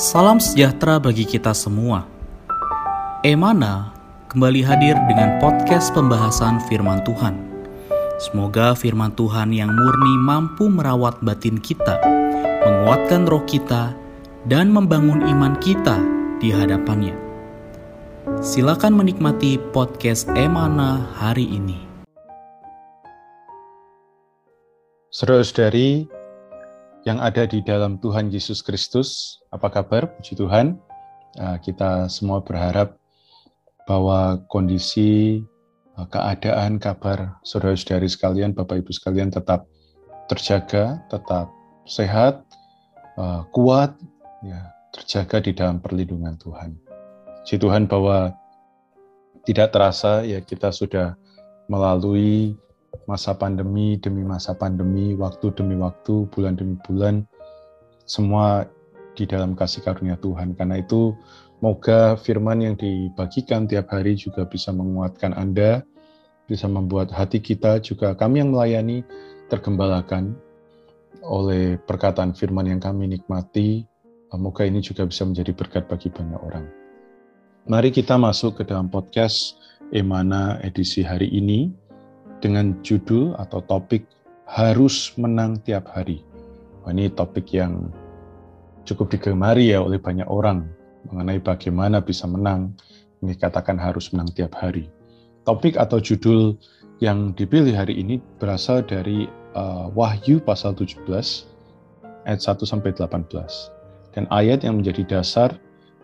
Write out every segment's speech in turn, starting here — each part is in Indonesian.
Salam sejahtera bagi kita semua. Emana kembali hadir dengan podcast pembahasan firman Tuhan. Semoga firman Tuhan yang murni mampu merawat batin kita, menguatkan roh kita, dan membangun iman kita di hadapannya. Silakan menikmati podcast Emana hari ini. Saudara-saudari yang ada di dalam Tuhan Yesus Kristus, apa kabar? Puji Tuhan. Uh, kita semua berharap bahwa kondisi, uh, keadaan, kabar saudara-saudari sekalian, Bapak Ibu sekalian tetap terjaga, tetap sehat, uh, kuat, ya, terjaga di dalam perlindungan Tuhan. Puji Tuhan bahwa tidak terasa ya kita sudah melalui masa pandemi demi masa pandemi, waktu demi waktu, bulan demi bulan, semua di dalam kasih karunia Tuhan. Karena itu, moga firman yang dibagikan tiap hari juga bisa menguatkan Anda, bisa membuat hati kita juga kami yang melayani tergembalakan oleh perkataan firman yang kami nikmati. Moga ini juga bisa menjadi berkat bagi banyak orang. Mari kita masuk ke dalam podcast Emana edisi hari ini dengan judul atau topik harus menang tiap hari. Ini topik yang cukup digemari ya oleh banyak orang mengenai bagaimana bisa menang. Ini katakan harus menang tiap hari. Topik atau judul yang dipilih hari ini berasal dari uh, Wahyu pasal 17 ayat 1 sampai 18. Dan ayat yang menjadi dasar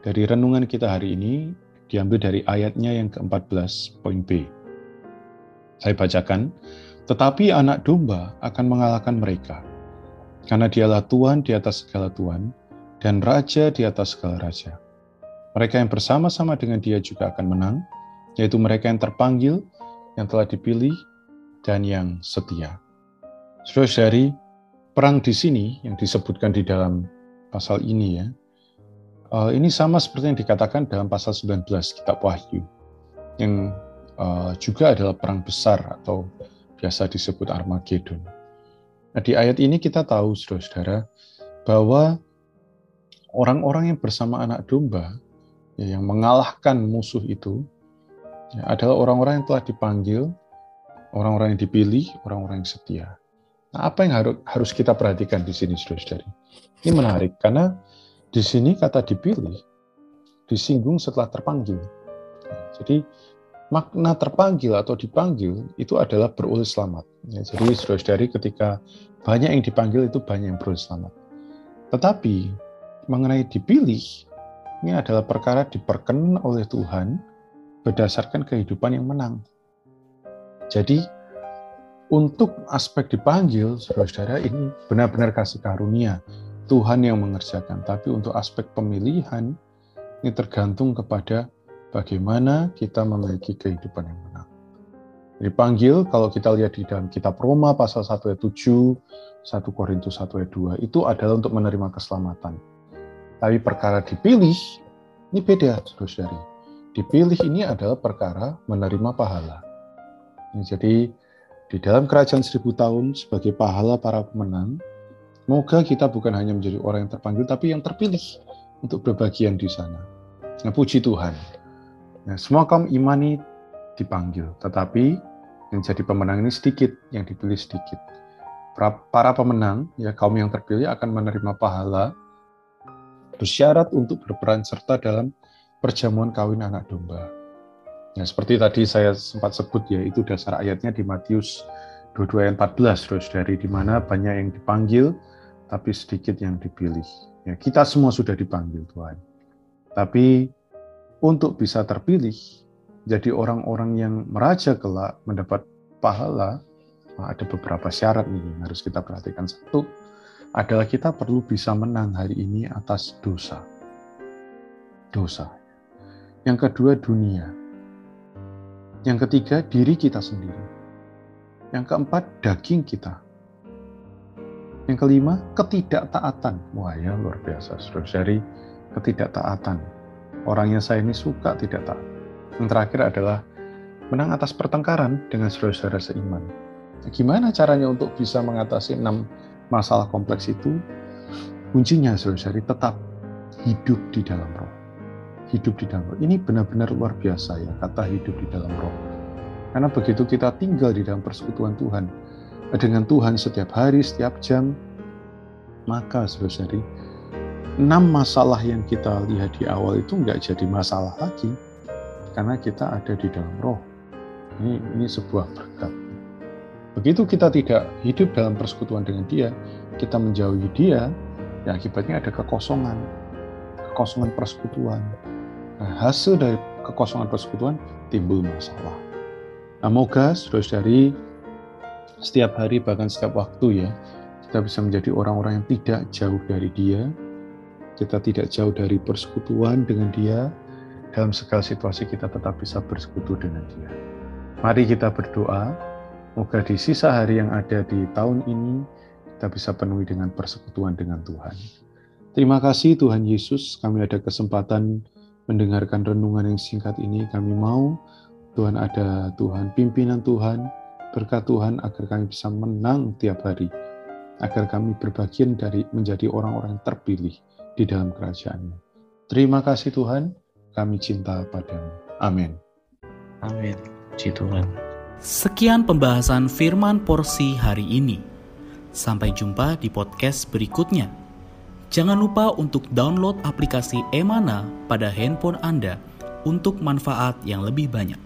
dari renungan kita hari ini diambil dari ayatnya yang ke-14 poin B. Saya bacakan, tetapi anak domba akan mengalahkan mereka, karena dialah Tuhan di atas segala Tuhan, dan Raja di atas segala Raja. Mereka yang bersama-sama dengan dia juga akan menang, yaitu mereka yang terpanggil, yang telah dipilih, dan yang setia. Saudara-saudari, perang di sini yang disebutkan di dalam pasal ini ya, eh, ini sama seperti yang dikatakan dalam pasal 19 kitab Wahyu, yang uh, juga adalah perang besar atau biasa disebut Armageddon. Nah, di ayat ini kita tahu, saudara-saudara, bahwa orang-orang yang bersama anak domba, ya, yang mengalahkan musuh itu, ya, adalah orang-orang yang telah dipanggil, orang-orang yang dipilih, orang-orang yang setia. Nah, apa yang harus, kita perhatikan di sini, saudara-saudari? Ini menarik, karena di sini kata dipilih, disinggung setelah terpanggil. Jadi, makna terpanggil atau dipanggil itu adalah beroleh selamat. Ya, jadi saudara-saudari ketika banyak yang dipanggil itu banyak yang beroleh selamat. Tetapi mengenai dipilih, ini adalah perkara diperkenan oleh Tuhan berdasarkan kehidupan yang menang. Jadi untuk aspek dipanggil, saudara-saudara ini benar-benar kasih karunia. Tuhan yang mengerjakan. Tapi untuk aspek pemilihan, ini tergantung kepada bagaimana kita memiliki kehidupan yang menang. Dipanggil, kalau kita lihat di dalam kitab Roma pasal 1 ayat 7, 1 Korintus 1 ayat 2, itu adalah untuk menerima keselamatan. Tapi perkara dipilih, ini beda, saudara-saudari. Dipilih ini adalah perkara menerima pahala. Jadi, di dalam kerajaan seribu tahun sebagai pahala para pemenang, moga kita bukan hanya menjadi orang yang terpanggil, tapi yang terpilih untuk berbagian di sana. Nah, puji Tuhan. Nah, semua kaum imani dipanggil, tetapi yang jadi pemenang ini sedikit, yang dipilih sedikit. Para pemenang, ya kaum yang terpilih akan menerima pahala bersyarat untuk berperan serta dalam perjamuan kawin anak domba. Ya, seperti tadi saya sempat sebut ya, itu dasar ayatnya di Matius 22 ayat 14, terus dari di mana banyak yang dipanggil, tapi sedikit yang dipilih. Ya, kita semua sudah dipanggil Tuhan. Tapi untuk bisa terpilih jadi orang-orang yang meraja kelak mendapat pahala, ada beberapa syarat nih yang harus kita perhatikan. Satu adalah kita perlu bisa menang hari ini atas dosa. Dosa. Yang kedua dunia. Yang ketiga diri kita sendiri. Yang keempat daging kita. Yang kelima ketidaktaatan. Wah ya luar biasa. Saudara-saudari ketidaktaatan orang yang saya ini suka tidak taat. Yang terakhir adalah menang atas pertengkaran dengan saudara-saudara seiman. Nah, gimana caranya untuk bisa mengatasi enam masalah kompleks itu? Kuncinya saudara-saudari tetap hidup di dalam roh. Hidup di dalam roh. Ini benar-benar luar biasa ya, kata hidup di dalam roh. Karena begitu kita tinggal di dalam persekutuan Tuhan, dengan Tuhan setiap hari, setiap jam, maka saudari, enam masalah yang kita lihat di awal itu nggak jadi masalah lagi, karena kita ada di dalam roh. Ini, ini sebuah berkat. Begitu kita tidak hidup dalam persekutuan dengan dia, kita menjauhi dia, ya akibatnya ada kekosongan, kekosongan persekutuan. Nah, hasil dari kekosongan persekutuan timbul masalah. Nah, moga saudara-saudari setiap hari bahkan setiap waktu ya, kita bisa menjadi orang-orang yang tidak jauh dari dia, kita tidak jauh dari persekutuan dengan dia, dalam segala situasi kita tetap bisa bersekutu dengan dia. Mari kita berdoa, moga di sisa hari yang ada di tahun ini, kita bisa penuhi dengan persekutuan dengan Tuhan. Terima kasih Tuhan Yesus, kami ada kesempatan mendengarkan renungan yang singkat ini. Kami mau Tuhan ada Tuhan, pimpinan Tuhan, berkat Tuhan agar kami bisa menang tiap hari, agar kami berbagian dari menjadi orang-orang terpilih di dalam kerajaan Terima kasih Tuhan, kami cinta padamu. Amin. Amin. Puji Tuhan. Sekian pembahasan firman porsi hari ini. Sampai jumpa di podcast berikutnya. Jangan lupa untuk download aplikasi Emana pada handphone Anda untuk manfaat yang lebih banyak.